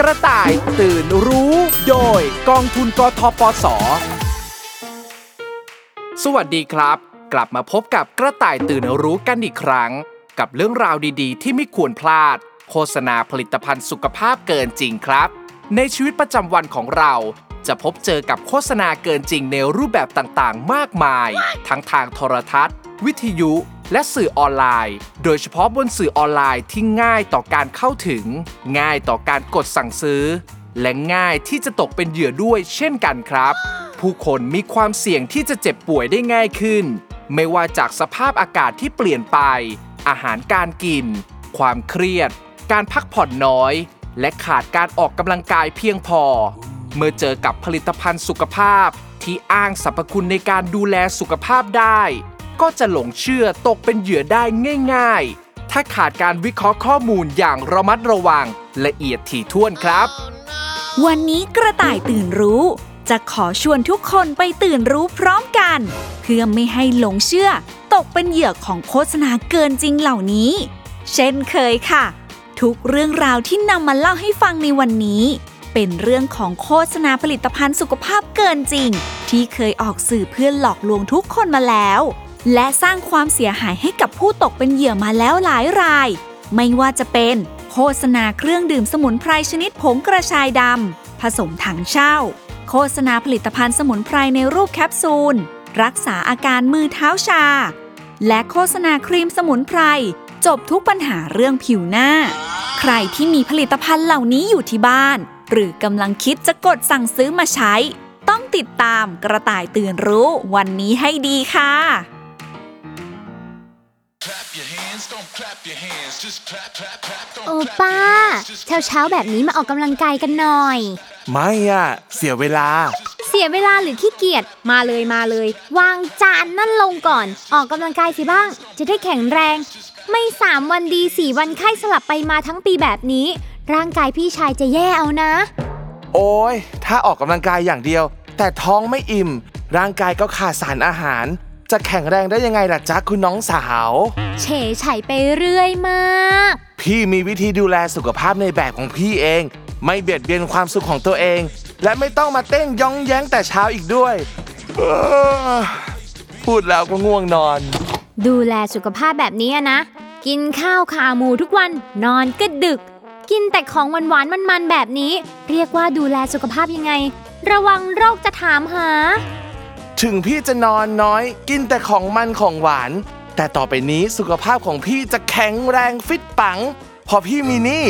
กระต่ายตื่นรู้ โดยกองทุนกทปส สวัสดีครับ กลับมาพบกับกระต่ายตื่นรู้กันอีกครั้ง กับเรื่องราวดีๆ ที่ไม่ควรพลาด โฆษณาผลิตภัณฑ์สุขภาพเกินจริงครับ ในชีวิตประจำวันของเราจะพบเจอกับโฆษณาเกินจริงในรูปแบบต่างๆ มากมาย ทั้งทางโทรทัศน์ วิทยุ และสื่อออนไลน์ โดยเฉพาะบนสื่อออนไลน์ที่ง่ายต่อการเข้าถึง ง่ายต่อการกดสั่งซื้อ และง่ายที่จะตกเป็นเหยื่อด้วยเช่นกันครับ ผู้คนมีความเสี่ยงที่จะเจ็บป่วยได้ง่ายขึ้น ไม่ว่าจากสภาพอากาศที่เปลี่ยนไป อาหารการกิน ความเครียด การพักผ่อนน้อย และขาดการออกกำลังกายเพียงพอ เมื่อเจอกับผลิตภัณฑ์สุขภาพที่อ้างสรรพคุณในการดูแลสุขภาพได้ ก็จะหลงเชื่อตกเป็นเหยื่อได้ง่าย ๆ ถ้าขาดการวิเคราะห์ข้อมูลอย่างระมัดระวังละเอียดถี่ถ้วนครับ วันนี้กระต่ายตื่นรู้ จะขอชวนทุกคนไปตื่นรู้พร้อมกัน เพื่อไม่ให้หลงเชื่อ ตกเป็นเหยื่อของโฆษณาเกินจริงเหล่านี้ เช่นเคยค่ะ ทุกเรื่องราวที่นำมาเล่าให้ฟังในวันนี้เป็นเรื่องของโฆษณาผลิตภัณฑ์สุขภาพเกินจริง ที่เคยออกสื่อเพื่อหลอกลวงทุกคนมาแล้ว และสร้างความเสียหายให้กับผู้ตกเป็นเหยื่อมาแล้วหลายราย ไม่ว่าจะเป็นโฆษณาเครื่องดื่มสมุนไพรชนิดผงกระชายดำผสมถังเช่า โฆษณาผลิตภัณฑ์สมุนไพรในรูปแคปซูล รักษาอาการมือเท้าชา และโฆษณาครีมสมุนไพร จบทุกปัญหาเรื่องผิวหน้า ใครที่มีผลิตภัณฑ์เหล่านี้อยู่ที่บ้าน หรือกำลังคิดจะกดสั่งซื้อมาใช้ ต้องติดตามกระต่ายตื่นรู้วันนี้ให้ดีค่ะ โอป้า เช้าเช้าๆแบบนี้มาออกกำลังกายกันหน่อย ไม่อะเสียเวลา เสียเวลาหรือขี้เกียจมาเลยมาเลย วางจานนั่นลงก่อน ออกกำลังกายสิบ้าง จะได้แข็งแรง ไม่สามวันดีสี่วันไข้สลับไปมาทั้งปีแบบนี้ ร่างกายพี่ชายจะแย่เอานะ โอ้ยถ้าออกกำลังกายอย่างเดียว แต่ท้องไม่อิ่ม ร่างกายก็ขาดสารอาหาร จะแข็งแรงได้ยังไงล่ะจ๊ะคุณน้องสาว เฉยไฉไปเรื่อยมาก พี่มีวิธีดูแลสุขภาพในแบบของพี่เอง ไม่เบียดเบียนความสุขของตัวเอง และไม่ต้องมาเต้นย้องแย้งแต่เช้าอีกด้วยเออพูดแล้วก็ง่วงนอน ดูแลสุขภาพแบบนี้อะนะ กินข้าวขาหมูทุกวัน นอนก็ดึก กินแต่ของหวานๆมันๆแบบนี้ เรียกว่าดูแลสุขภาพยังไง ระวังโรคจะถามหา ถึงพี่จะนอนน้อย กินแต่ของมันของหวาน แต่ต่อไปนี้สุขภาพของพี่จะแข็งแรงฟิตปังเพอพี่มีนี่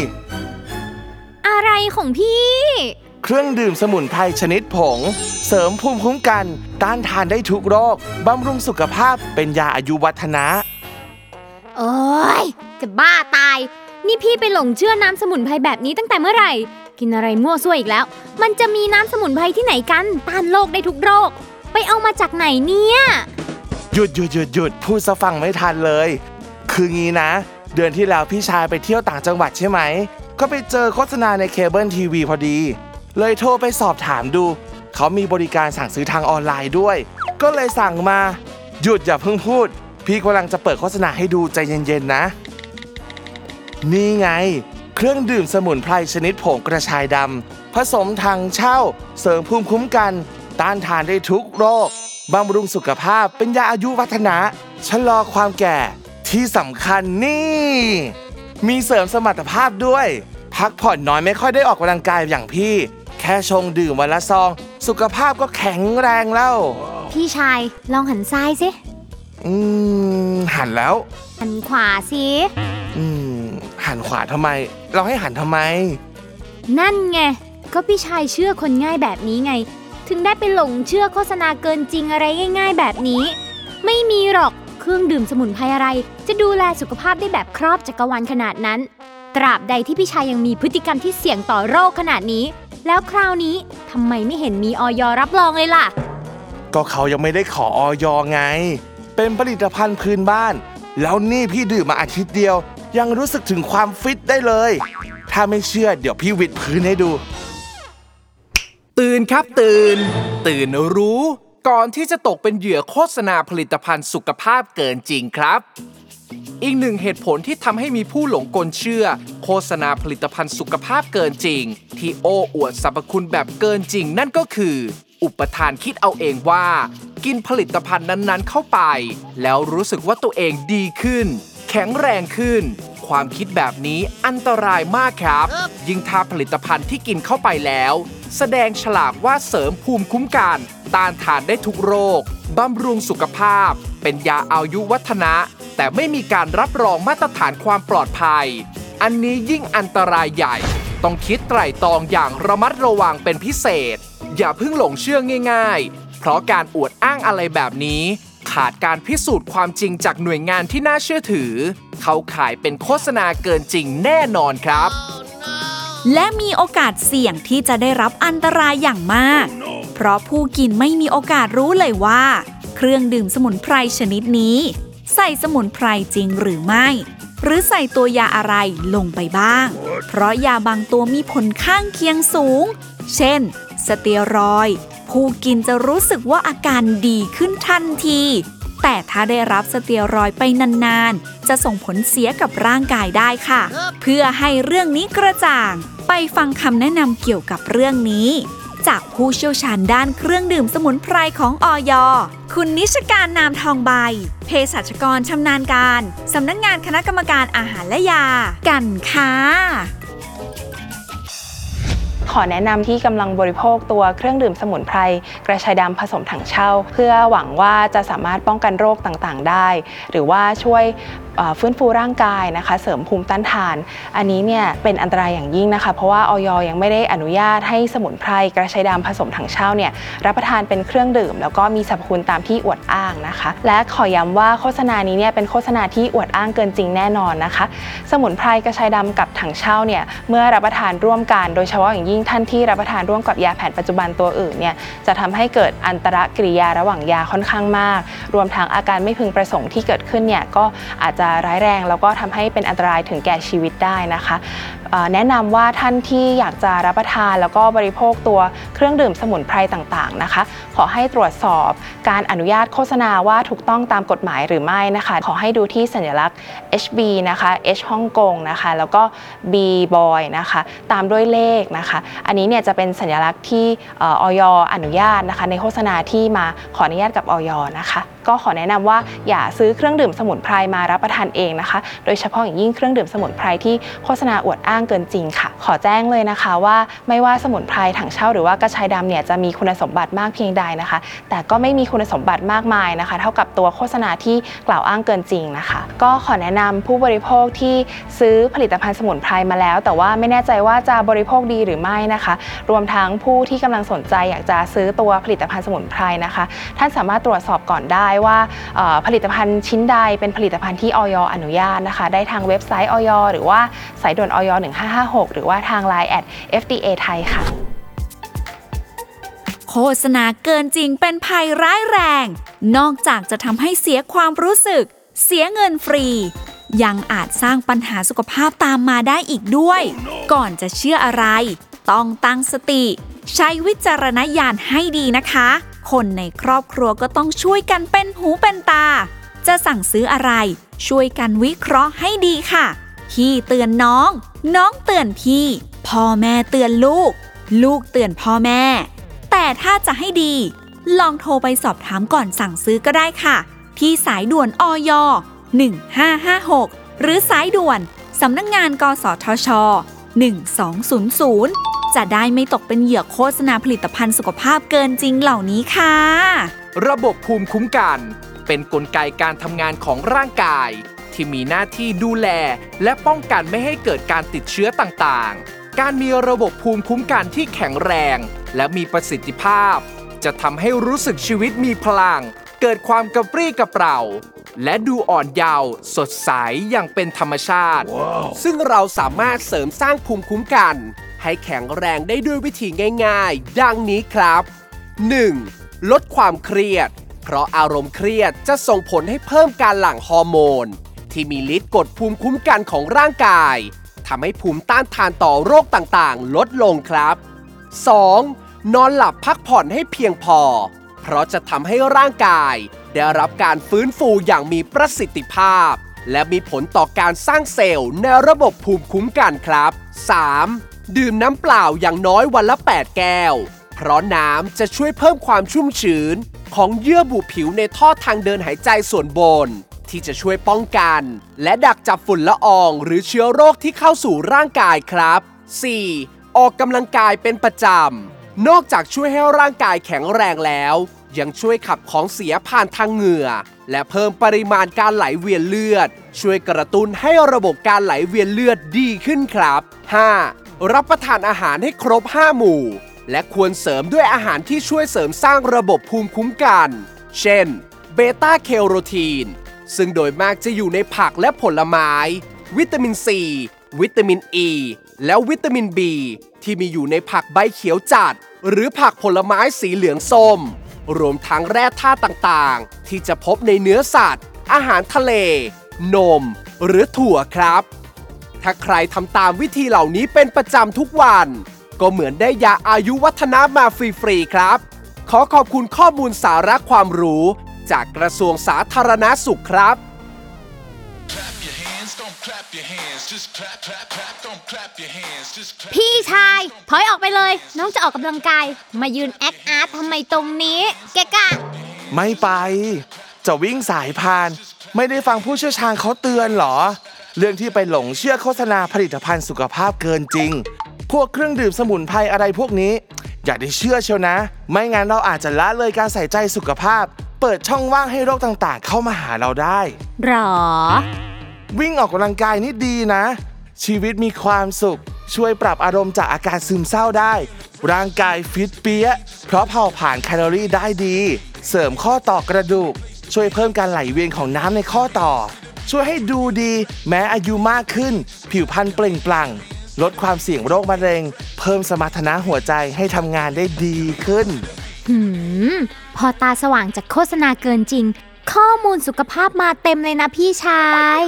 อะไรของพี่ เครื่องดื่มสมุนไพรชนิดผง เสริมภูมิคุ้มกัน ต้านทานได้ทุกโรค บำรุงสุขภาพเป็นยาอายุวัฒนะ โอ้ยจะบ้าตาย นี่พี่ไปหลงเชื่อน้ำสมุนไพรแบบนี้ตั้งแต่เมื่อไหร่ กินอะไรมั่วซั่วอีกแล้ว มันจะมีน้ำสมุนไพรที่ไหนกัน ต้านโรคได้ทุกโรค ไปเอามาจากไหนเนี่ย หยุดหยุดหยุดหยุดพูดซะฟังไม่ทันเลย คืองี้นะ เดือนที่แล้วพี่ชายไปเที่ยวต่างจังหวัดใช่ไหม ก็ไปเจอโฆษณาในเคเบิลทีวีพอดี เลยโทรไปสอบถามดู เขามีบริการสั่งซื้อทางออนไลน์ด้วย ก็เลยสั่งมา หยุดอย่าเพิ่งพูด พี่กำลังจะเปิดโฆษณาให้ดูใจเย็นๆนะ นี่ไง เครื่องดื่มสมุนไพรชนิดผงกระชายดำผสมทางเช่า เสริมภูมิคุ้มกัน ต้านทานได้ทุกโรคบำรุงสุขภาพเป็นยาอายุวัฒนะชะลอความแก่ที่สำคัญนี่ มีเสริมสมรรถภาพด้วย พักผ่อนน้อยไม่ค่อยได้ออกกำลังกายอย่างพี่ แค่ชงดื่มวันละซอง สุขภาพก็แข็งแรงแล้ว พี่ชายลองหันซ้ายสิ อืม หันแล้ว หันขวาสิ อืม หันขวาทำไม เราให้หันทำไม นั่นไง ก็พี่ชายเชื่อคนง่ายแบบนี้ไง ถึงได้ไปหลงเชื่อโฆษณาเกินจริงอะไรง่าย ๆ แบบนี้ ไม่มีหรอกเครื่องดื่มสมุนไพรอะไร จะดูแลสุขภาพได้แบบครอบจักรวาลขนาดนั้น ตราบใดที่พี่ชายยังมีพฤติกรรมที่เสี่ยงต่อโรคขนาดนี้ แล้วคราวนี้ทำไมไม่เห็นมีออยรับรองเลยล่ะ ก็เขายังไม่ได้ขอออยไง เป็นผลิตภัณฑ์พื้นบ้าน แล้วนี่พี่ดื่มมาอาทิตย์เดียว ยังรู้สึกถึงความฟิตได้เลย ถ้าไม่เชื่อเดี๋ยวพี่วิดพื้นให้ดู ตื่นครับตื่น ตื่นรู้ ก่อนที่จะตกเป็นเหยื่อโฆษณาผลิตภัณฑ์สุขภาพเกินจริงครับ อีกหนึ่งเหตุผลที่ทำให้มีผู้หลงกลเชื่อ โฆษณาผลิตภัณฑ์สุขภาพเกินจริง ที่โอ้อวดสรรพคุณแบบเกินจริงนั่นก็คือ อุปทานคิดเอาเองว่า กินผลิตภัณฑ์นั้นๆ เข้าไป แล้วรู้สึกว่าตัวเองดีขึ้น แข็งแรงขึ้น ความคิดแบบนี้อันตรายมากครับ ยิ่งถ้าผลิตภัณฑ์ที่กินเข้าไปแล้ว แสดงฉลากว่าเสริมภูมิคุ้มกัน ต้านทานได้ทุกโรค บำรุงสุขภาพ เป็นยาอายุวัฒนะ แต่ไม่มีการรับรองมาตรฐานความปลอดภัย อันนี้ยิ่งอันตรายใหญ่ ต้องคิดไตร่ตรองอย่างระมัดระวังเป็นพิเศษ อย่าเพิ่งหลงเชื่อง่าย ๆ เพราะการอวดอ้างอะไรแบบนี้ ขาดการพิสูจน์ความจริงจากหน่วยงานที่น่าเชื่อถือ เขาขายเป็นโฆษณาเกินจริงแน่นอนครับ และมีโอกาสเสี่ยงที่จะได้รับอันตรายอย่างมาก เพราะผู้กินไม่มีโอกาสรู้เลยว่า เครื่องดื่มสมุนไพรชนิดนี้ ใส่สมุนไพรจริงหรือไม่ หรือใส่ตัวยาอะไรลงไปบ้าง เพราะยาบางตัวมีผลข้างเคียงสูง เช่น สเตียรอย ผู้กินจะรู้สึกว่าอาการดีขึ้นทันที แต่ถ้าได้รับสเตียรอยไปนานๆ จะส่งผลเสียกับร่างกายได้ค่ะ เพื่อให้เรื่องนี้กระจ่าง ไปฟังคำแนะนำเกี่ยวกับเรื่องนี้ จากผู้เชี่ยวชาญด้านเครื่องดื่มสมุนไพรของออยคุณนิชการนามทองใบ เภสัชกรชำนาญการ สำนักงงานคณะกรรมการอาหารและยา กันค่ะ ขอแนะนำที่กำลังบริโภคตัวเครื่องดื่มสมุนไพรกระชายดำผสมถังเช่า เพื่อหวังว่าจะสามารถป้องกันโรคต่างๆ ได้ หรือว่าช่วยฟื้นฟูร่างกายนะคะ เสริมภูมิต้านทาน อันนี้เนี่ยเป็นอันตรายอย่างยิ่งนะคะ เพราะว่าออยยังไม่ได้อนุญาตให้สมุนไพรกระชายดำผสมถังเช่าเนี่ยรับประทานเป็นเครื่องดื่ม แล้วก็มีสรรพคุณตามที่อวดอ้างนะคะ และขอย้ำว่าโฆษณานี้เนี่ยเป็นโฆษณาที่อวดอ้างเกินจริงแน่นอนนะคะ สมุนไพรกระชายดำกับถังเช่าเนี่ยเมื่อรับประทานร่วมกัน โดยเฉพาะอย่างยิ่งท่านที่รับประทานร่วมกับยาแผนปัจจุบันตัวอื่นเนี่ยจะทำให้เกิดอันตรกิริยาระหว่างยาค่อนข้างมาก รวมทั้งอาการไม่พึงประสงค์ที่เกิดขึ้นเนี่ยก็อาจจะร้ายแรง แล้วก็ทำให้เป็นอันตรายถึงแก่ชีวิตได้นะคะ แนะนำว่าท่านที่อยากจะรับประทานแล้วก็บริโภคตัวเครื่องดื่มสมุนไพรต่างๆนะคะ ขอให้ตรวจสอบการอนุญาตโฆษณาว่าถูกต้องตามกฎหมายหรือไม่นะคะ ขอให้ดูที่สัญลักษณ์ HB นะคะ H ฮ่องกงนะคะ แล้วก็ B boy นะคะ ตามด้วยเลขนะคะ อันนี้เนี่ยจะเป็นสัญลักษณ์ที่ออยอนุญาตนะคะ ในโฆษณาที่มาขออนุญาตกับออยนะคะ ก็ขอแนะนำว่าอย่าซื้อเครื่องดื่มสมุนไพรมารับประทานเองนะคะ โดยเฉพาะอย่างยิ่งเครื่องดื่มสมุนไพรที่โฆษณาอวดอ้างเกินจริงค่ะ ขอแจ้งเลยนะคะว่าไม่ว่าสมุนไพรถังเช่าหรือว่ากระชายดำเนี่ยจะมีคุณสมบัติมากเพียงใดนะคะ แต่ก็ไม่มีคุณสมบัติมากมายนะคะ เท่ากับตัวโฆษณาที่กล่าวอ้างเกินจริงนะคะ ก็ขอแนะนำผู้บริโภคที่ซื้อผลิตภัณฑ์สมุนไพรมาแล้ว แต่ว่าไม่แน่ใจว่าจะบริโภคดีหรือไม่นะคะ รวมทั้งผู้ที่กำลังสนใจอยากจะซื้อตัวผลิตภัณฑ์สมุนไพรนะคะ ท่านสามารถตรวจสอบก่อนได้ว่าผลิตภัณฑ์ชิ้นใดเป็นผลิตภัณฑ์ที่ออยอนุญาตนะคะ ได้ทางเว็บไซต์ออยหรือว่าสายด่วนออย1556 หรือว่าทาง Line แอด FDA ไทยค่ะ โฆษณาเกินจริงเป็นภัยร้ายแรง นอกจากจะทำให้เสียความรู้สึก เสียเงินฟรี ยังอาจสร้างปัญหาสุขภาพตามมาได้อีกด้วยก่อนจะเชื่ออะไร ต้องตั้งสติ ใช้วิจารณญาณให้ดีนะคะ คนในครอบครัวก็ต้องช่วยกันเป็นหูเป็นตา จะสั่งซื้ออะไร ช่วยกันวิเคราะห์ให้ดีค่ะ พี่เตือนน้อง น้องเตือนพี่ พ่อแม่เตือนลูก ลูกเตือนพ่อแม่ แต่ถ้าจะให้ดี ลองโทรไปสอบถามก่อนสั่งซื้อก็ได้ค่ะ ที่สายด่วนอย1556 หรือสายด่วนสำนักงงานกสทช 1200 จะได้ไม่ตกเป็นเหยื่อโฆษณาผลิตภัณฑ์สุขภาพเกินจริงเหล่านี้ค่ะ ระบบภูมิคุ้มกัน เป็นนกลไกการทำงานของร่างกาย ที่มีหน้าที่ดูแล และป้องกันไม่ให้เกิดการติดเชื้อต่างๆ การมีระบบภูมิคุ้มกันที่แข็งแรง และมีประสิทธิภาพ จะทำให้รู้สึกชีวิตมีพลัง เกิดความกระปรี้กระเปร่าและดูอ่อนเยาว์สดใสอย่างเป็นธรรมชาติซึ่งเราสามารถเสริมสร้างภูมิคุ้มกัน ให้แข็งแรงได้ด้วยวิธีง่าย ๆ ดังนี้ครับ 1. ลดความเครียด เพราะอารมณ์เครียดจะส่งผลให้เพิ่มการหลั่งฮอร์โมน ที่มีฤทธิ์กดภูมิคุ้มกันของร่างกายทำให้ภูมิต้านทานต่อโรคต่างๆ ลดลงครับ 2. นอนหลับพักผ่อนให้เพียงพอ เพราะจะทำให้ร่างกาย ได้รับการฟื้นฟูอย่างมีประสิทธิภาพ และมีผลต่อการสร้างเซลล์ในระบบภูมิคุ้มกันครับ 3. ดื่มน้ำเปล่าอย่างน้อยวันละ 8 แก้ว เพราะน้ำจะช่วยเพิ่มความชุ่มชื้น ของเยื่อบุผิวในท่อทางเดินหายใจส่วนบน ที่จะช่วยป้องกัน และดักจับฝุ่นละออง หรือเชื้อโรคที่เข้าสู่ร่างกายครับ 4. ออกกำลังกายเป็นประจำ นอกจากช่วยให้ร่างกายแข็งแรงแล้ว ยังช่วยขับของเสียผ่านทางเหงื่อ และเพิ่มปริมาณการไหลเวียนเลือด ช่วยกระตุ้นให้ระบบการไหลเวียนเลือดดีขึ้นครับ 5. รับประทานอาหารให้ครบ 5 หมู่ และควรเสริมด้วยอาหารที่ช่วยเสริมสร้างระบบภูมิคุ้มกัน เช่น เบต้าแคโรทีน ซึ่งโดยมากจะอยู่ในผักและผลไม้ วิตามินซี วิตามินอ e, ีและวิตามิน B ที่มีอยู่ในผักใบเขียวจัด หรือผักผลไม้สีเหลืองส้ม รวมทั้งแร่ธาตุต่างๆ ที่จะพบในเนื้อสัตว์ อาหารทะเล นม หรือถั่วครับ ถ้าใครทำตามวิธีเหล่านี้เป็นประจำทุกวัน ก็เหมือนได้ยาอายุวัฒนะมาฟรีๆครับ ขอขอบคุณข้อมูลสาระความรู้ จากกระทรวงสาธารณาสุขครับ clap your hands, don't clap your hands, just clap, clap, clap, don't clap your hands, just clap. พี่ชายถอยออกไปเลย น้องจะออกกำลังกาย มายืนแอคอาร์ตทำไมตรงนี้แกกะ ไม่ไป จะวิ่งสายพาน ไม่ได้ฟังผู้เชี่ยวชาญเขาเตือนเหรอ เรื่องที่ไปหลงเชื่อโฆษณาผลิตภัณฑ์สุขภาพเกินจริง พวกเครื่องดื่มสมุนไพรอะไรพวกนี้ อย่าได้เชื่อเชียวนะ ไม่งั้นเราอาจจะละเลยการใส่ใจสุขภาพ เปิดช่องว่างให้โรคต่างๆ เข้ามาหาเราได้ หรอ วิ่งออกกำลังกายนี่ดีนะ ชีวิตมีความสุข ช่วยปรับอารมณ์จากอาการซึมเศร้าได้ ร่างกายฟิตเปี้ยะเพราะเผาผ่านแคลอรี่ได้ดี เสริมข้อต่อกระดูก ช่วยเพิ่มการไหลเวียนของน้ำในข้อต่อ ช่วยให้ดูดี แม้อายุมากขึ้น ผิวพรรณเปล่งปลั่ง ลดความเสี่ยงโรคมะเร็ง เพิ่มสมรรถนะหัวใจให้ทำงานได้ดีขึ้น หืม พอตาสว่างจากโฆษณาเกินจริง ข้อมูลสุขภาพมาเต็มเลยนะพี่ชาย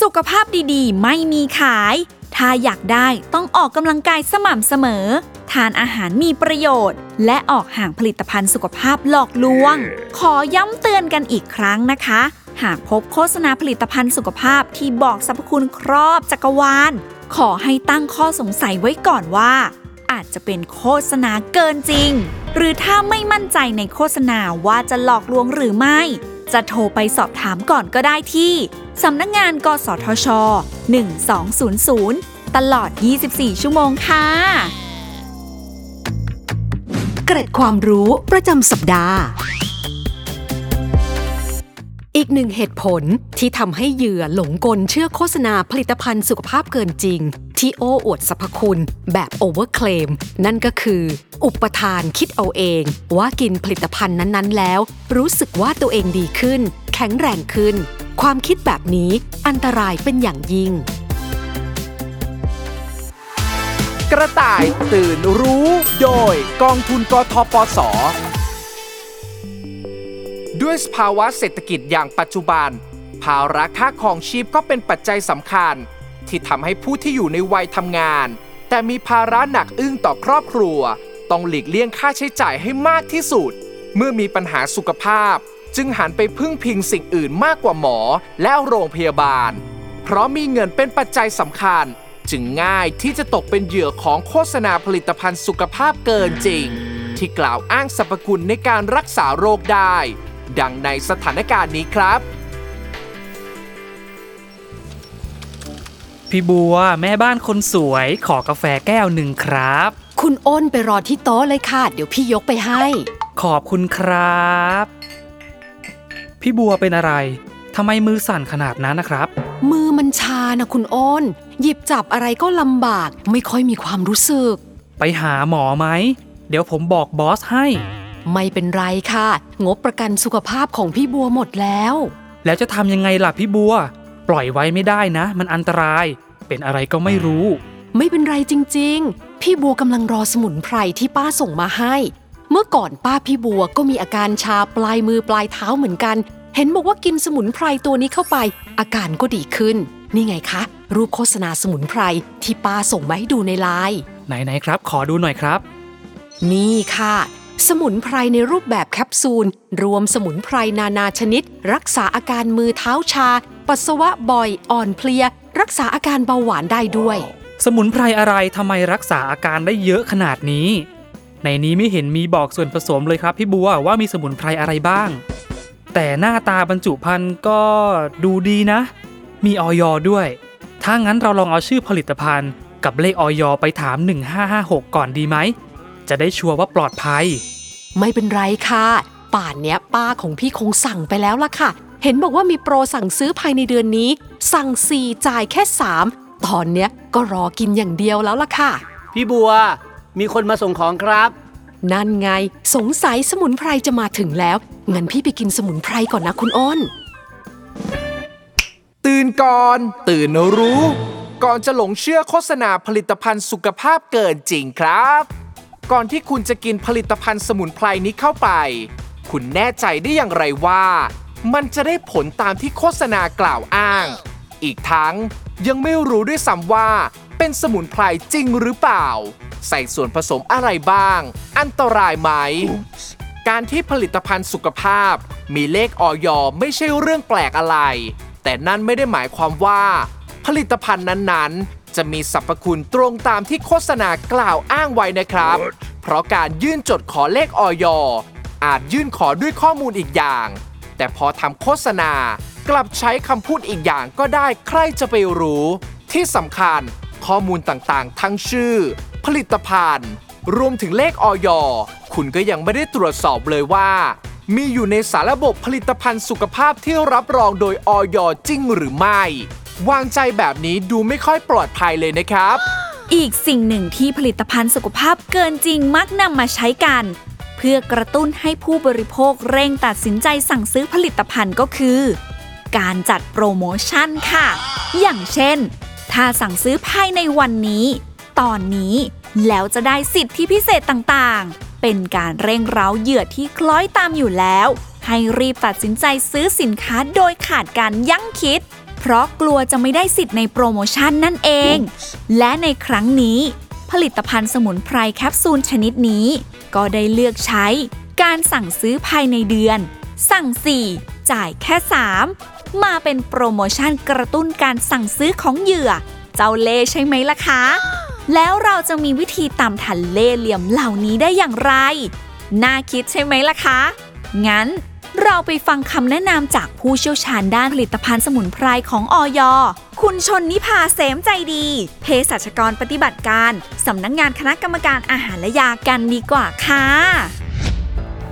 สุขภาพดีๆ ไม่มีขาย ถ้าอยากได้ต้องออกกำลังกายสม่ำเสมอ ทานอาหารมีประโยชน์ และออกห่างผลิตภัณฑ์สุขภาพหลอกลวง ขอย้ำเตือนกันอีกครั้งนะคะ หากพบโฆษณาผลิตภัณฑ์สุขภาพที่บอกสรรพคุณครอบจักรวาล ขอให้ตั้งข้อสงสัยไว้ก่อนว่า อาจจะเป็นโฆษณาเกินจริง หรือถ้าไม่มั่นใจในโฆษณาว่าจะหลอกลวงหรือไม่ จะโทรไปสอบถามก่อนก็ได้ที่สำนักงงานกสทช 1200 ตลอด 24 ชั่วโมงค่ะ เกร็ดความรู้ประจำสัปดาห์ อีกหนึ่งเหตุผลที่ทำให้เหยื่อหลงกลเชื่อโฆษณาผลิตภัณฑ์สุขภาพเกินจริง ที่โอ้อวดสรรพคุณแบบโอเวอร์เคลมนั่นก็คือ อุปทานคิดเอาเอง ว่ากินผลิตภัณฑ์นั้นๆ แล้ว รู้สึกว่าตัวเองดีขึ้น แข็งแรงขึ้น ความคิดแบบนี้อันตรายเป็นอย่างยิ่ง กระต่ายตื่นรู้ โดยกองทุนกทปส ด้วยสภาวะเศรษฐกิจอย่างปัจจุบัน ภาระค่าของชีพก็เป็นปัจจัยสำคัญ ที่ทำให้ผู้ที่อยู่ในวัยทำงาน แต่มีภาระหนักอึ้งต่อครอบครัว ต้องหลีกเลี่ยงค่าใช้จ่ายให้มากที่สุด เมื่อมีปัญหาสุขภาพ จึงหันไปพึ่งพิงสิ่งอื่นมากกว่าหมอและโรงพยาบาล เพราะมีเงินเป็นปัจจัยสำคัญ จึงง่ายที่จะตกเป็นเหยื่อของโฆษณาผลิตภัณฑ์สุขภาพเกินจริง ที่กล่าวอ้างสรรพคุณในการรักษาโรคได้ ดังในสถานการณ์นี้ครับ พี่บัวแม่บ้านคนสวยขอกาแฟแก้วหนึ่งครับ คุณอ้นไปรอที่โต๊ะเลยค่ะ เดี๋ยวพี่ยกไปให้ ขอบคุณครับ พี่บัวเป็นอะไรทำไมมือสั่นขนาดนั้นนะครับ มือมันชานะคุณอ้น หยิบจับอะไรก็ลำบาก ไม่ค่อยมีความรู้สึก ไปหาหมอไหม เดี๋ยวผมบอกบอสให้ ไม่เป็นไรค่ะ งบประกันสุขภาพของพี่บัวหมดแล้ว แล้วจะทำยังไงล่ะพี่บัว ปล่อยไว้ไม่ได้นะ มันอันตราย เป็นอะไรก็ไม่รู้ ไม่เป็นไรจริง ๆ พี่บัวกำลังรอสมุนไพรที่ป้าส่งมาให้ เมื่อก่อนป้าพี่บัวก็มีอาการชาปลายมือปลายเท้าเหมือนกัน เห็นบอกว่ากินสมุนไพรตัวนี้เข้าไป อาการก็ดีขึ้น นี่ไงคะ รูปโฆษณาสมุนไพรที่ป้าส่งมาให้ดูในไลน์ไหนๆครับ ขอดูหน่อยครับ นี่ค่ะ สมุนไพรในรูปแบบแคปซูล รวมสมุนไพรนานาชนิด รักษาอาการมือเท้าชา ปัสสาวะบ่อยอ่อนเพลีย รักษาอาการเบาหวานได้ด้วย สมุนไพรอะไรทำไมรักษาอาการได้เยอะขนาดนี้ ในนี้ไม่เห็นมีบอกส่วนผสมเลยครับพี่บัวว่ามีสมุนไพรอะไรบ้าง แต่หน้าตาบรรจุภัณฑ์ก็ดูดีนะ มีออยด้วย ถ้างั้นเราลองเอาชื่อผลิตภัณฑ์ กับเลขออยอไปถาม 1556 ก่อนดีไหม จะได้ชัวร์ว่าปลอดภัย ไม่เป็นไรค่ะ ป่านเนี้ยป้าของพี่คงสั่งไปแล้วล่ะค่ะ เห็นบอกว่ามีโปรสั่งซื้อภายในเดือนนี้ สั่ง4จ่ายแค่3ตอนเนี้ยก็รอกินอย่างเดียวแล้วล่ะค่ะ พี่บัว มีคนมาส่งของครับ นั่นไง สงสัยสมุนไพรจะมาถึงแล้ว งั้นพี่ไปกินสมุนไพรก่อนนะคุณอ้น ตื่นก่อน ตื่นรู้ ก่อนจะหลงเชื่อโฆษณาผลิตภัณฑ์สุขภาพเกินจริงครับ ก่อนที่คุณจะกินผลิตภัณฑ์สมุนไพรนี้เข้าไป คุณแน่ใจได้อย่างไรว่า มันจะได้ผลตามที่โฆษณากล่าวอ้าง อีกทั้งยังไม่รู้ด้วยซ้ำว่า เป็นสมุนไพรจริงหรือเปล่า ใส่ส่วนผสมอะไรบ้าง อันตรายไหม การที่ผลิตภัณฑ์สุขภาพ มีเลขออยไม่ใช่เรื่องแปลกอะไร แต่นั่นไม่ได้หมายความว่า ผลิตภัณฑ์นั้นๆ จะมีสรรพคุณตรงตามที่โฆษณากล่าวอ้างไว้นะครับ เพราะการยื่นจดขอเลขออยอาจยื่นขอด้วยข้อมูลอีกอย่าง แต่พอทำโฆษณากลับใช้คำพูดอีกอย่างก็ได้ใครจะไปรู้ ที่สำคัญข้อมูลต่างๆ ทั้งชื่อ ผลิตภัณฑ์ รวมถึงเลขออยคุณก็ยังไม่ได้ตรวจสอบเลยว่า มีอยู่ในสารระบบผลิตภัณฑ์สุขภาพที่รับรองโดยออยจริงหรือไม่ วางใจแบบนี้ดูไม่ค่อยปลอดภัยเลยนะครับ อีกสิ่งหนึ่งที่ผลิตภัณฑ์สุขภาพเกินจริงมักนำมาใช้กัน เพื่อกระตุ้นให้ผู้บริโภคเร่งตัดสินใจสั่งซื้อผลิตภัณฑ์ก็คือ การจัดโปรโมชั่นค่ะ อย่างเช่น ถ้าสั่งซื้อภายในวันนี้ ตอนนี้แล้วจะได้สิทธิพิเศษต่างๆ เป็นการเร่งเร้าเหยื่อที่คล้อยตามอยู่แล้ว ให้รีบตัดสินใจซื้อสินค้าโดยขาดการยั้งคิด เพราะกลัวจะไม่ได้สิทธิ์ในโปรโมชั่นนั่นเอง และในครั้งนี้ ผลิตภัณฑ์สมุนไพรแคปซูลชนิดนี้ ก็ได้เลือกใช้ การสั่งซื้อภายในเดือน สั่ง 4 จ่ายแค่ 3 มาเป็นโปรโมชั่นกระตุ้นการสั่งซื้อของเหยื่อ เจ้าเล่ใช่ไหมล่ะคะ แล้วเราจะมีวิธีตามทันเล่เหลี่ยมเหล่านี้ได้อย่างไร น่าคิดใช่ไหมล่ะคะ งั้น เราไปฟังคำแนะนำจากผู้เชี่ยวชาญด้านผลิตภัณฑ์สมุนไพรของออย คุณชนนิพาเสมใจดี เภสัชกรปฏิบัติการ สำนักงงานคณะกรรมการอาหารและยากันดีกว่าค่ะ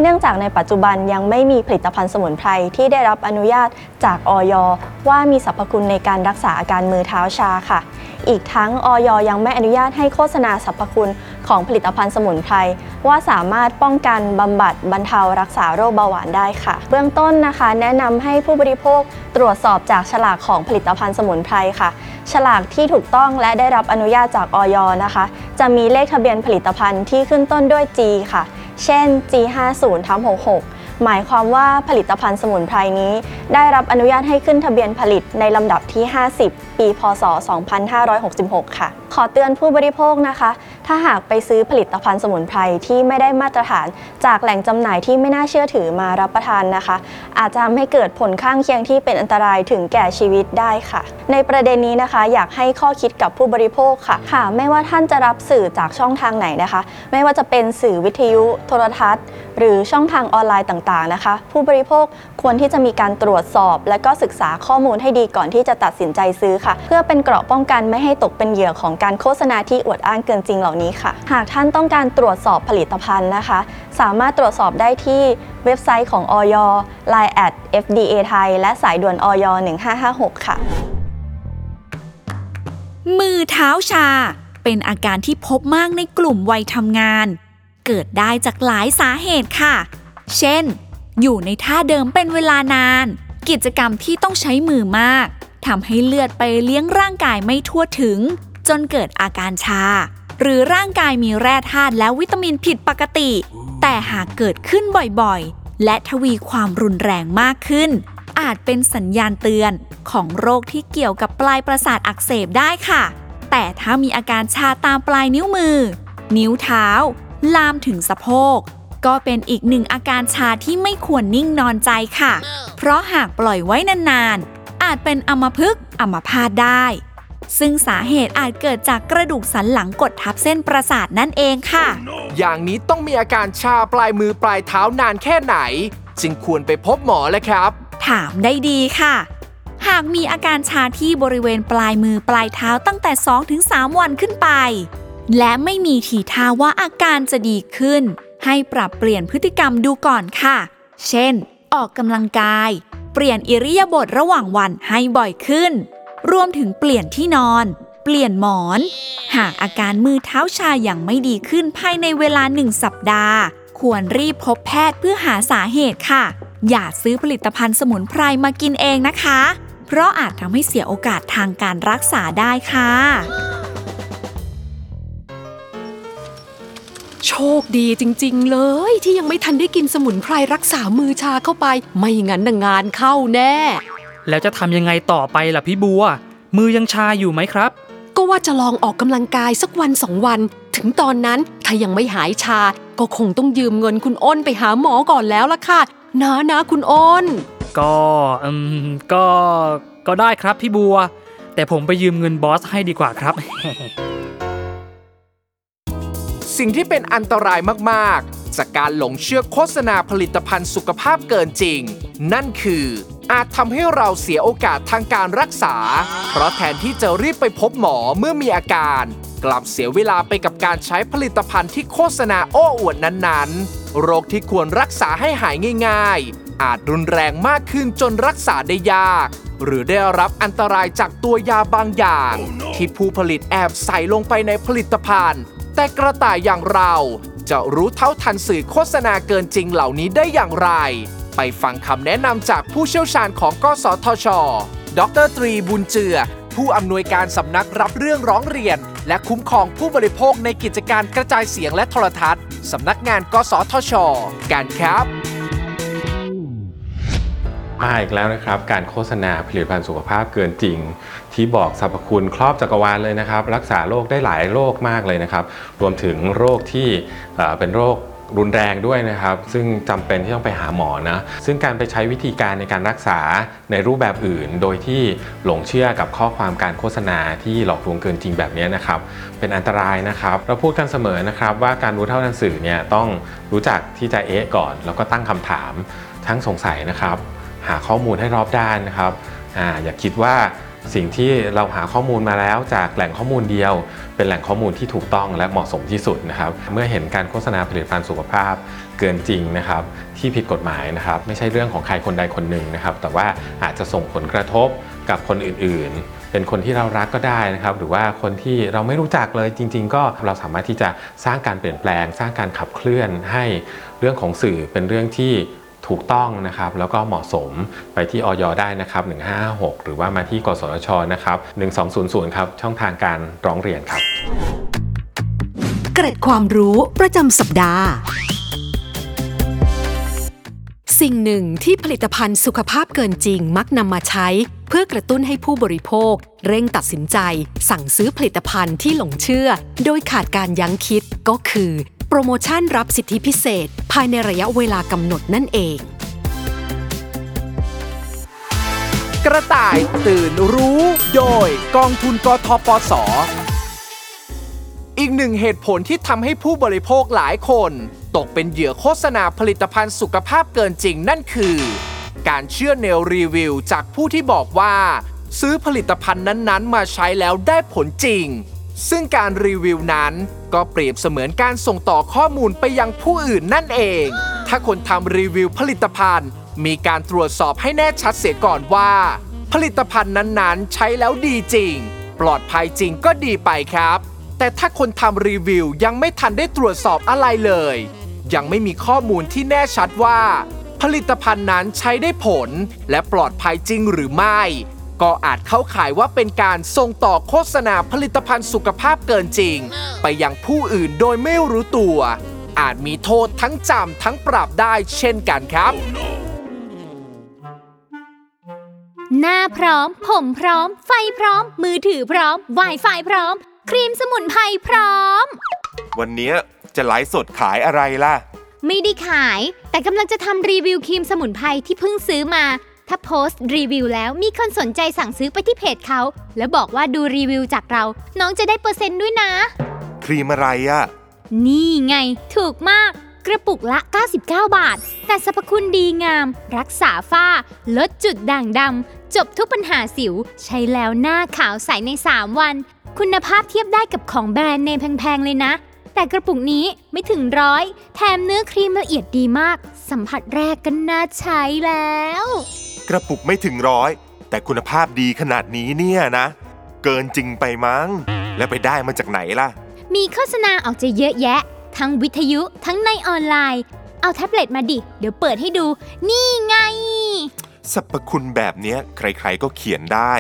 เนื่องจากในปัจจุบันยังไม่มีผลิตภัณฑ์สมุนไพรที่ได้รับอนุญาตจากออยว่ามีสรรพคุณในการรักษาอาการมือเท้าชาค่ะ อีกทั้งออยยังไม่อนุญาตให้โฆษณาสรรพคุณของผลิตภัณฑ์สมุนไพรว่าสามารถป้องกันบำบัดบรรเทารักษาโรคเบาหวานได้ค่ะ เบื้องต้นนะคะ แนะนำให้ผู้บริโภคตรวจสอบจากฉลากของผลิตภัณฑ์สมุนไพรค่ะ ฉลากที่ถูกต้องและได้รับอนุญาตจากออยนะคะ จะมีเลขทะเบียนผลิตภัณฑ์ที่ขึ้นต้นด้วย G ค่ะ เช่น G50 ทับ66 หมายความว่าผลิตภัณฑ์สมุนไพรนี้ ได้รับอนุญาตให้ขึ้นทะเบียนผลิตในลำดับที่ 50 ปี พศ 2566 ค่ะ ขอเตือนผู้บริโภคนะคะ ถ้าหากไปซื้อผลิตภัณฑ์สมุนไพรที่ไม่ได้มาตรฐาน จากแหล่งจำหน่ายที่ไม่น่าเชื่อถือมารับประทานนะคะ อาจจะทำให้เกิดผลข้างเคียงที่เป็นอันตรายถึงแก่ชีวิตได้ค่ะ ในประเด็นนี้นะคะ อยากให้ข้อคิดกับผู้บริโภคค่ะค่ะ ไม่ว่าท่านจะรับสื่อจากช่องทางไหนนะคะ ไม่ว่าจะเป็นสื่อวิทยุโทรทัศน์ หรือช่องทางออนไลน์ต่างๆนะคะ ผู้บริโภคควรที่จะมีการตรวจสอบ และก็ศึกษาข้อมูลให้ดีก่อนที่จะตัดสินใจซื้อค่ะเพื่อเป็นเกราะป้องกันไม่ให้ตกเป็นเหยื่อของการโฆษณาที่อวดอ้างเกินจริงเหล่านี้ค่ะ หากท่านต้องการตรวจสอบผลิตภัณฑ์นะคะ สามารถตรวจสอบได้ที่เว็บไซต์ของออย Line at FDA ไทยและสายด่วนออย1556 ค่ะ มือเท้าชา เป็นอาการที่พบมากในกลุ่มวัยทำงาน เกิดได้จากหลายสาเหตุค่ะ เช่น อยู่ในท่าเดิมเป็นเวลานาน กิจกรรมที่ต้องใช้มือมาก ทำให้เลือดไปเลี้ยงร่างกายไม่ทั่วถึง จนเกิดอาการชา หรือร่างกายมีแร่ธาตุและวิตามินผิดปกติ แต่หากเกิดขึ้นบ่อยๆ และทวีความรุนแรงมากขึ้น อาจเป็นสัญญาณเตือนของโรคที่เกี่ยวกับปลายประสาทอักเสบได้ค่ะ แต่ถ้ามีอาการชาตามปลายนิ้วมือ นิ้วเท้า ลามถึงสะโพกก็เป็นอีกหนึ่งอาการชาที่ไม่ควรนิ่งนอนใจค่ะ เพราะหากปล่อยไว้นานๆ อาจเป็นอัมพฤกษ์อัมพาตได้ ซึ่งสาเหตุอาจเกิดจากกระดูกสันหลังกดทับเส้นประสาทนั่นเองค่ะ อย่างนี้ต้องมีอาการชาปลายมือปลายเท้านานแค่ไหน จึงควรไปพบหมอเลยครับ ถามได้ดีค่ะ หากมีอาการชาที่บริเวณปลายมือปลายเท้าตั้งแต่ 2-3 วันขึ้นไป และไม่มีทีท่าว่าอาการจะดีขึ้น ให้ปรับเปลี่ยนพฤติกรรมดูก่อนค่ะ เช่น ออกกำลังกาย เปลี่ยนอิริยาบถระหว่างวันให้บ่อยขึ้น รวมถึงเปลี่ยนที่นอน เปลี่ยนหมอน หากอาการมือเท้าชาอย่างไม่ดีขึ้นภายในเวลาหนึ่งสัปดาห์ ควรรีบพบแพทย์เพื่อหาสาเหตุค่ะ อย่าซื้อผลิตภัณฑ์สมุนไพรมากินเองนะคะ เพราะอาจทำให้เสียโอกาสทางการรักษาได้ค่ะ โชคดีจริง ๆ เลยที่ยังไม่ทันได้กินสมุนไพรรักษามือชาเข้าไป ไม่งั้นน่ะงานเข้าแน่ แล้วจะทำยังไงต่อไปล่ะพี่บัว มือยังชาอยู่ไหมครับ ก็ว่าจะลองออกกำลังกายสักวันสองวัน ถึงตอนนั้นถ้ายังไม่หายชา ก็คงต้องยืมเงินคุณอ้นไปหาหมอก่อนแล้วล่ะค่ะนะนะคุณอ้น ก็อืมก็ก็ได้ครับพี่บัว แต่ผมไปยืมเงินบอสให้ดีกว่าครับ สิ่งที่เป็นอันตรายมากๆ จากการหลงเชื่อโฆษณาผลิตภัณฑ์สุขภาพเกินจริง นั่นคือ อาจทำให้เราเสียโอกาสทางการรักษา เพราะแทนที่จะรีบไปพบหมอเมื่อมีอาการ กลับเสียเวลาไปกับการใช้ผลิตภัณฑ์ที่โฆษณาโอ้อวดนั้นๆ โรคที่ควรรักษาให้หายง่าย ๆ อาจรุนแรงมากขึ้นจนรักษาได้ยาก หรือได้รับอันตรายจากตัวยาบางอย่าง ที่ผู้ผลิตแอบใส่ลงไปในผลิตภัณฑ์ แต่กระต่ายอย่างเราจะรู้เท่าทันสื่อโฆษณาเกินจริงเหล่านี้ได้อย่างไร ไปฟังคำแนะนำจากผู้เชี่ยวชาญของกสทช ดรตรีบุญเจือ ผู้อำนวยการสำนักรับเรื่องร้องเรียน และคุ้มครองผู้บริโภคในกิจการกระจายเสียงและโทรทัศน์สำนักงานกสทช กันครับ มาอีกแล้วนะครับ การโฆษณาผลิตภัณฑ์สุขภาพเกินจริง ที่บอกสรรพคุณครอบจักรวาลเลยนะครับ รักษาโรคได้หลายโรคมากเลยนะครับ รวมถึงโรคที่เป็นโรครุนแรงด้วยนะครับ ซึ่งจำเป็นที่ต้องไปหาหมอนะซึ่งการไปใช้วิธีการในการรักษาในรูปแบบอื่น โดยที่หลงเชื่อกับข้อความการโฆษณาที่หลอกลวงเกินจริงแบบนี้นะครับ เป็นอันตรายนะครับ เราพูดกันเสมอนะครับ ว่าการรู้เท่าทันสื่อเนี่ยต้องรู้จักที่จะเอ๊ะก่อน แล้วก็ตั้งคำถามทั้งสงสัยนะครับ หาข้อมูลให้รอบด้านนะครับออย่าคิดว่าสิ่งที่เราหาข้อมูลมาแล้วจากแหล่งข้อมูลเดียว เป็นแหล่งข้อมูลที่ถูกต้องและเหมาะสมที่สุดนะครับ เมื่อเห็นการโฆษณาผลิตภัณฑ์สุขภาพเกินจริงนะครับ ที่ผิดกฎหมายนะครับ ไม่ใช่เรื่องของใครคนใดคนหนึ่งนะครับ แต่ว่าอาจจะส่งผลกระทบกับคนอื่นๆ เป็นคนที่เรารักก็ได้นะครับ หรือว่าคนที่เราไม่รู้จักเลยจริง ๆ ก็เราสามารถที่จะสร้างการเปลี่ยนแปลง สร้างการขับเคลื่อนให้เรื่องของสื่อเป็นเรื่องที่ ถูกต้องนะครับแล้วก็เหมาะสมไปที่ออยได้นะครับ 156 หรือว่ามาที่กสทชนะครับ 1200 ครับ ช่องทางการร้องเรียนครับ เกร็ดความรู้ประจำสัปดาห์ สิ่งหนึ่งที่ผลิตภัณฑ์สุขภาพเกินจริงมักนำมาใช้ เพื่อกระตุ้นให้ผู้บริโภค เร่งตัดสินใจ สั่งซื้อผลิตภัณฑ์ที่หลงเชื่อ โดยขาดการยั้งคิดก็คือ โปรโมชั่นรับสิทธิพิเศษ ภายในระยะเวลากำหนดนั่นเอง กระต่ายตื่นรู้ โดยกองทุนกทปสอีกหนึ่งเหตุผลที่ทำให้ผู้บริโภคหลายคน ตกเป็นเหยื่อโฆษณาผลิตภัณฑ์สุขภาพเกินจริงนั่นคือ การเชื่อแนวรีวิวจากผู้ที่บอกว่า ซื้อผลิตภัณฑ์นั้นๆ มาใช้แล้วได้ผลจริง ซึ่งการรีวิวนั้นก็เปรียบเสมือนการส่งต่อข้อมูลไปยังผู้อื่นนั่นเอง ถ้าคนทำรีวิวผลิตภัณฑ์ มีการตรวจสอบให้แน่ชัดเสียก่อนว่า ผลิตภัณฑ์นั้นๆ ใช้แล้วดีจริง ปลอดภัยจริงก็ดีไปครับ แต่ถ้าคนทำรีวิวยังไม่ทันได้ตรวจสอบอะไรเลย ยังไม่มีข้อมูลที่แน่ชัดว่า ผลิตภัณฑ์นั้นใช้ได้ผล และปลอดภัยจริงหรือไม่ ก็อาจเข้าข่ายว่าเป็นการส่งต่อโฆษณาผลิตภัณฑ์สุขภาพเกินจริง ไปยังผู้อื่นโดยไม่รู้ตัว อาจมีโทษทั้งจำทั้งปรับได้เช่นกันครับ หน้าพร้อม ผมพร้อม ไฟพร้อม มือถือพร้อม Wi-Fi พร้อม ครีมสมุนไพรพร้อม วันเนี้ยจะไลฟ์สดขายอะไรล่ะ ไม่ได้ขาย แต่กำลังจะทำรีวิวครีมสมุนไพรที่เพิ่งซื้อมา ถ้าโพสต์รีวิวแล้วมีคนสนใจสั่งซื้อไปที่เพจเขา แล้วบอกว่าดูรีวิวจากเรา น้องจะได้เปอร์เซ็นต์ด้วยนะ ครีมอะไรอะนี่ไง ถูกมาก กระปุกละ 99 บาท แต่สรรพคุณดีงาม รักษาฝ้า ลดจุดด่างดำจบทุกปัญหาสิว ใช้แล้วหน้าขาวใสใน 3 วัน คุณภาพเทียบได้กับของแบรนด์เนมแพง ๆ เลยนะ แต่กระปุกนี้ไม่ถึงร้อย แถมเนื้อครีมละเอียดดีมาก สัมผัสแรกก็น่าใช้แล้ว กระปุกไม่ถึงร้อย แต่คุณภาพดีขนาดนี้เนี่ยนะ เกินจริงไปมั้ง แล้วไปได้มาจากไหนล่ะ มีโฆษณาออกจะเยอะแยะ ทั้งวิทยุทั้งในออนไลน์ เอาแท็บเล็ตมาดิ เดี๋ยวเปิดให้ดู นี่ไง สรรพคุณแบบเนี้ยใครๆก็เขียนได้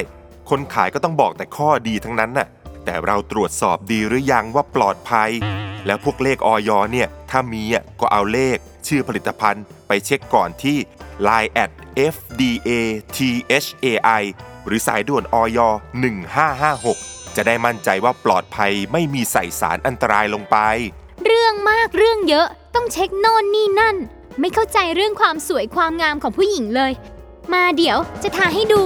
คนขายก็ต้องบอกแต่ข้อดีทั้งนั้นน่ะ แต่เราตรวจสอบดีหรือยังว่าปลอดภัย แล้วพวกเลขออยเนี่ย ถ้ามีอะก็เอาเลข ชื่อผลิตภัณฑ์ ไปเช็คก่อนที่ Line at FDA THAI หรือสายด่วนออย 1556 จะได้มั่นใจว่าปลอดภัยไม่มีใส่สารอันตรายลงไป เรื่องมากเรื่องเยอะต้องเช็คโน่นนี่นั่น ไม่เข้าใจเรื่องความสวยความงามของผู้หญิงเลย มาเดี๋ยวจะทาให้ดู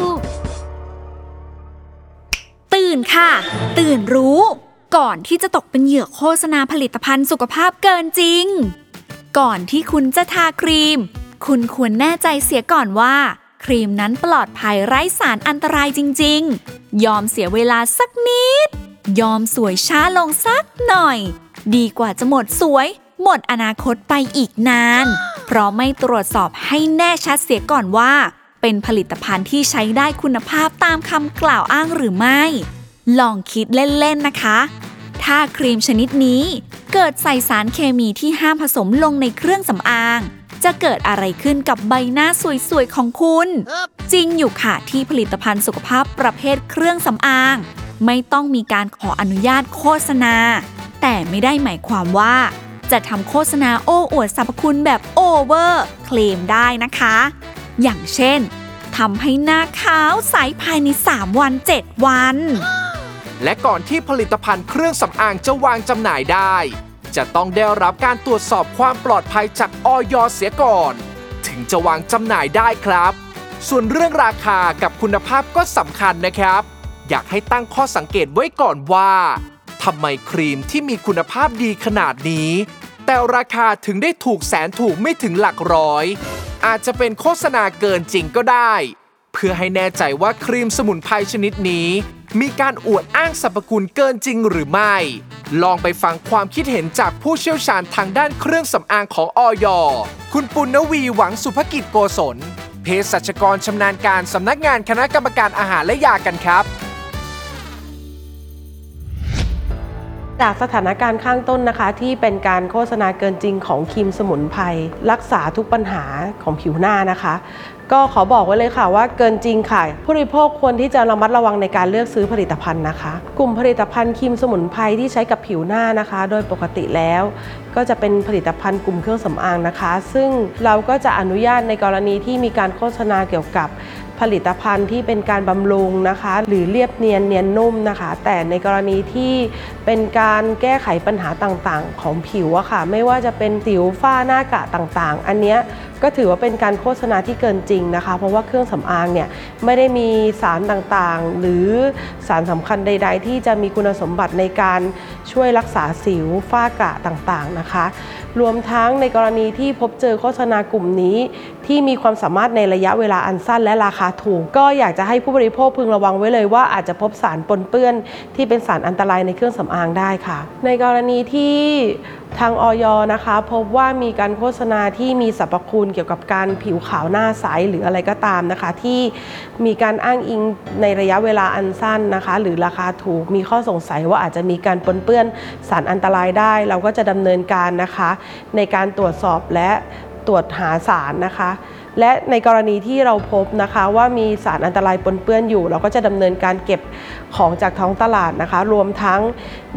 ตื่นค่ะ ตื่นรู้ ก่อนที่จะตกเป็นเหยื่อโฆษณาผลิตภัณฑ์สุขภาพเกินจริง ก่อนที่คุณจะทาครีม คุณควรแน่ใจเสียก่อนว่า ครีมนั้นปลอดภัยไร้สารอันตรายจริง ๆ ยอมเสียเวลาสักนิด ยอมสวยช้าลงสักหน่อย ดีกว่าจะหมดสวย หมดอนาคตไปอีกนาน เพราะไม่ตรวจสอบให้แน่ชัดเสียก่อนว่า เป็นผลิตภัณฑ์ที่ใช้ได้คุณภาพตามคำกล่าวอ้างหรือไม่ ลองคิดเล่นๆนะคะ ถ้าครีมชนิดนี้ เกิดใส่สารเคมีที่ห้ามผสมลงในเครื่องสำอาง จะเกิดอะไรขึ้นกับใบหน้าสวยๆ ของคุณ จริงอยู่ค่ะที่ผลิตภัณฑ์สุขภาพประเภทเครื่องสำอาง ไม่ต้องมีการขออนุญาตโฆษณา แต่ไม่ได้หมายความว่า จะทำโฆษณาโอ้อวดสรรพคุณแบบโอเวอร์ เคลมได้นะคะ อย่างเช่นทำให้หน้าขาวใสภายใน 3 วัน 7 วัน และก่อนที่ผลิตภัณฑ์เครื่องสำอางจะวางจำหน่ายได้ จะต้องได้รับการตรวจสอบความปลอดภัยจากออยเสียก่อน ถึงจะวางจำหน่ายได้ครับ ส่วนเรื่องราคากับคุณภาพก็สำคัญนะครับ อยากให้ตั้งข้อสังเกตไว้ก่อนว่าทำไมครีมที่มีคุณภาพดีขนาดนี้ แต่ราคาถึงได้ถูกแสนถูกไม่ถึงหลักร้อย อาจจะเป็นโฆษณาเกินจริงก็ได้ เพื่อให้แน่ใจว่าครีมสมุนไพรชนิดนี้ มีการอวดอ้างสรรพคุณเกินจริงหรือไม่ ลองไปฟังความคิดเห็นจากผู้เชี่ยวชาญทางด้านเครื่องสำอางของออยคุณปุณณวีหวังสุภกิจโกศลเภสัชกรชำนาญการสำนักงานคณะกรรมการอาหารและยากันครับจากสถานการณ์ข้างต้นนะคะที่เป็นการโฆษณาเกินจริงของครีมสมุนไพรรักษาทุกปัญหาของผิวหน้านะคะ ก็ขอบอกไว้เลยค่ะว่าเกินจริงค่ะ ผู้บริโภคควรที่จะระมัดระวังในการเลือกซื้อผลิตภัณฑ์นะคะ กลุ่มผลิตภัณฑ์ครีมสมุนไพรที่ใช้กับผิวหน้านะคะ โดยปกติแล้ว ก็จะเป็นผลิตภัณฑ์กลุ่มเครื่องสำอางนะคะ ซึ่งเราก็จะอนุญาตในกรณีที่มีการโฆษณาเกี่ยวกับผลิตภัณฑ์ที่เป็นการบำรุงนะคะ หรือเรียบเนียนเนียนนุ่มนะคะ แต่ในกรณีที่เป็นการแก้ไขปัญหาต่างๆ ของผิวอะค่ะ ไม่ว่าจะเป็นสิวฝ้าหน้ากะต่างๆ อันเนี้ย ก็ถือว่าเป็นการโฆษณาที่เกินจริงนะคะ เพราะว่าเครื่องสำอางเนี่ยไม่ได้มีสารต่างๆ หรือสารสำคัญใด ๆ ที่จะมีคุณสมบัติในการช่วยรักษาสิวฝ้ากระต่างๆนะคะ รวมทั้งในกรณีที่พบเจอโฆษณากลุ่มนี้ ที่มีความสามารถในระยะเวลาอันสั้นและราคาถูก ก็อยากจะให้ผู้บริโภคพึงระวังไว้เลยว่าอาจจะพบสารปนเปื้อน ที่เป็นสารอันตรายในเครื่องสำอางได้ค่ะ ในกรณีที่ทางออยนะคะ พบว่ามีการโฆษณาที่มีสรรพคุณเกี่ยวกับการผิวขาวหน้าใสหรืออะไรก็ตามนะคะ ที่มีการอ้างอิงในระยะเวลาอันสั้นนะคะ หรือราคาถูกมีข้อสงสัยว่าอาจจะมีการปนเปื้อนสารอันตรายได้ เราก็จะดำเนินการนะคะในการตรวจสอบและตรวจหาสารนะคะ และในกรณีที่เราพบนะคะว่ามีสารอันตรายปนเปื้อนอยู่ เราก็จะดำเนินการเก็บของจากท้องตลาดนะคะ รวมทั้ง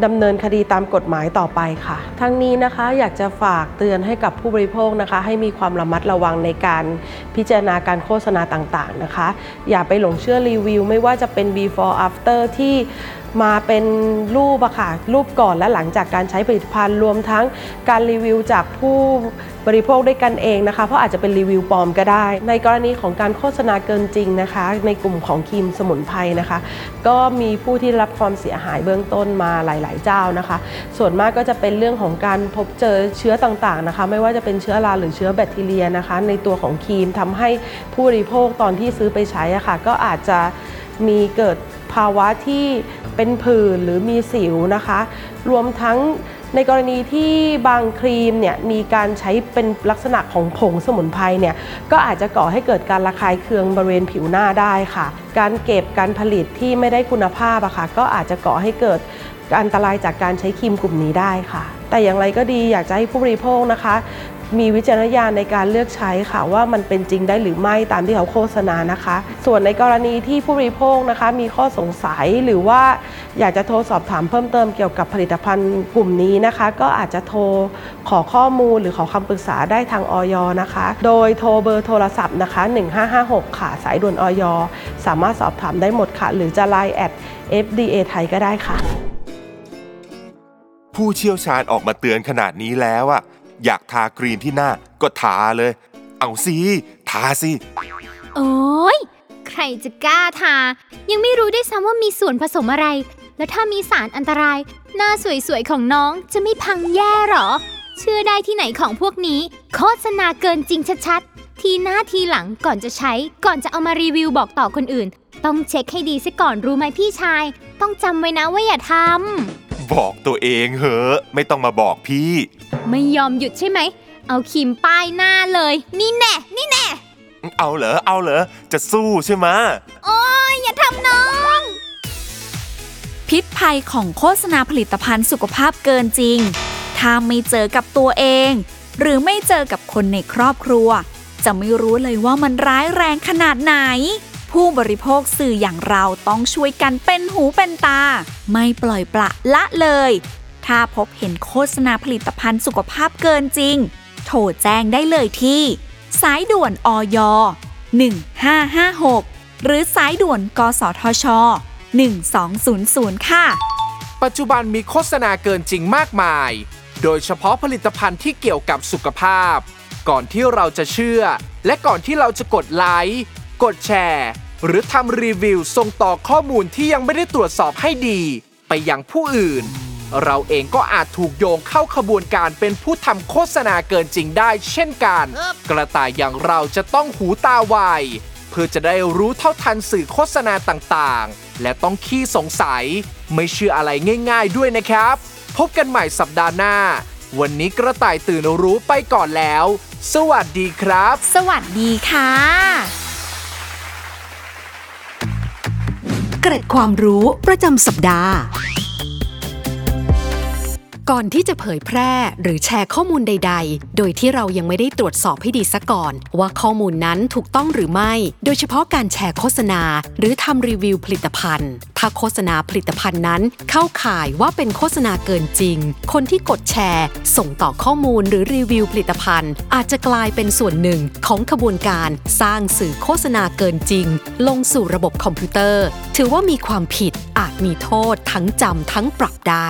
ดำเนินคดีตามกฎหมายต่อไปค่ะ ทั้งนี้นะคะอยากจะฝากเตือนให้กับผู้บริโภคนะคะ ให้มีความระมัดระวังในการพิจารณาการโฆษณาต่างๆนะคะ อย่าไปหลงเชื่อรีวิว ไม่ว่าจะเป็น before after ที่ มาเป็นรูปอะค่ะรูปก่อนและหลังจากการใช้ผลิตภัณฑ์รวมทั้งการรีวิวจากผู้บริโภคด้วยกันเองนะคะ เพราะอาจจะเป็นรีวิวปลอมก็ได้ ในกรณีของการโฆษณาเกินจริงนะคะ ในกลุ่มของครีมสมุนไพรนะคะ ก็มีผู้ที่รับความเสียหายเบื้องต้นมาหลาย ๆ เจ้านะคะ ส่วนมากก็จะเป็นเรื่องของการพบเจอเชื้อต่าง ๆ นะคะ ไม่ว่าจะเป็นเชื้อราหรือเชื้อแบคทีเรียนะคะ ในตัวของครีมทำให้ผู้บริโภคตอนที่ซื้อไปใช้อะค่ะก็อาจจะมีเกิด ภาวะที่เป็นผื่นหรือมีสิวนะคะ รวมทั้งในกรณีที่บางครีมเนี่ยมีการใช้เป็นลักษณะของผงสมุนไพรเนี่ยก็อาจจะก่อให้เกิดการระคายเคืองบริเวณผิวหน้าได้ค่ะ การเก็บการผลิตที่ไม่ได้คุณภาพอะค่ะก็อาจจะก่อให้เกิดอันตรายจากการใช้ครีมกลุ่มนี้ได้ค่ะ แต่อย่างไรก็ดีอยากจะให้ผู้บริโภคนะคะ มีวิจารณญาณในการเลือกใช้ค่ะ ว่ามันเป็นจริงได้หรือไม่ตามที่เขาโฆษณานะคะ ส่วนในกรณีที่ผู้บริโภคนะคะ มีข้อสงสัยหรือว่าอยากจะโทรสอบถามเพิ่มเติมเกี่ยวกับผลิตภัณฑ์กลุ่มนี้นะคะ ก็อาจจะโทรขอข้อมูลหรือขอคำปรึกษาได้ทางออยนะคะ โดยโทรเบอร์โทรศัพท์นะคะ 1556 ค่ะสายด่วนออยสามารถสอบถามได้หมดค่ะ หรือจะ Line แอด FDA ไทยก็ได้ค่ะ ผู้เชี่ยวชาญออกมาเตือนขนาดนี้แล้วอะ อยากทาครีมที่หน้าก็ทาเลย เอาสิทาสิ โอ้ยใครจะกล้าทา ยังไม่รู้ด้วยซ้ำว่ามีส่วนผสมอะไร แล้วถ้ามีสารอันตราย หน้าสวยๆของน้องจะไม่พังแย่หรอ เชื่อได้ที่ไหนของพวกนี้ โฆษณาเกินจริงชัดๆ ทีหน้าทีหลังก่อนจะใช้ก่อนจะเอามารีวิวบอกต่อคนอื่น ต้องเช็คให้ดีซะก่อนรู้ไหมพี่ชาย ต้องจำไว้นะว่าอย่าทำบอกตัวเองเหอะ ไม่ต้องมาบอกพี่ ไม่ยอมหยุดใช่ไหม เอาครีมป้ายหน้าเลย นี่แน่ นี่แน่ เอาเหรอ เอาเหรอ จะสู้ใช่ไหมะโอ้ยอย่าทำน้อง พิษภัยของโฆษณาผลิตภัณฑ์สุขภาพเกินจริง ถ้าไม่เจอกับตัวเอง หรือไม่เจอกับคนในครอบครัว จะไม่รู้เลยว่ามันร้ายแรงขนาดไหน ผู้บริโภคสื่ออย่างเราต้องช่วยกันเป็นหูเป็นตา ไม่ปล่อยปละละเลย ถ้าพบเห็นโฆษณาผลิตภัณฑ์สุขภาพเกินจริง โทรแจ้งได้เลยที่ สายด่วนอย1556 หรือสายด่วนกสทช 1200 ค่ะ ปัจจุบันมีโฆษณาเกินจริงมากมาย โดยเฉพาะผลิตภัณฑ์ที่เกี่ยวกับสุขภาพ ก่อนที่เราจะเชื่อ และก่อนที่เราจะกดไลค์ กดแชร์ หรือทำรีวิวส่งต่อข้อมูลที่ยังไม่ได้ตรวจสอบให้ดี ไปยังผู้อื่น เราเองก็อาจถูกโยงเข้าขบวนการเป็นผู้ทำโฆษณาเกินจริงได้ เช่นกัน กระต่ายอย่างเราจะต้องหูตาไวเพื่อจะได้รู้เท่าทันสื่อโฆษณาต่างๆ และต้องขี้สงสัย ไม่เชื่ออะไรง่ายๆด้วยนะครับ พบกันใหม่สัปดาห์หน้า วันนี้กระต่ายตื่นรู้ไปก่อนแล้ว สวัสดีครับ สวัสดีค่ะ เกร็ดความรู้ประจำสัปดาห์ ก่อนที่จะเผยแพร่หรือแชร์ข้อมูลใด ๆ โดยที่เรายังไม่ได้ตรวจสอบให้ดีซะก่อน ว่าข้อมูลนั้นถูกต้องหรือไม่ โดยเฉพาะการแชร์โฆษณา หรือทำรีวิวผลิตภัณฑ์ ถ้าโฆษณาผลิตภัณฑ์นั้น เข้าข่ายว่าเป็นโฆษณาเกินจริง คนที่กดแชร์ ส่งต่อข้อมูลหรือรีวิวผลิตภัณฑ์ อาจจะกลายเป็นส่วนหนึ่งของขบวนการสร้างสื่อโฆษณาเกินจริง ลงสู่ระบบคอมพิวเตอร์ ถือว่ามีความผิดอาจมีโทษทั้งจำทั้งปรับได้